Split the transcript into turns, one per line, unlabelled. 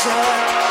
together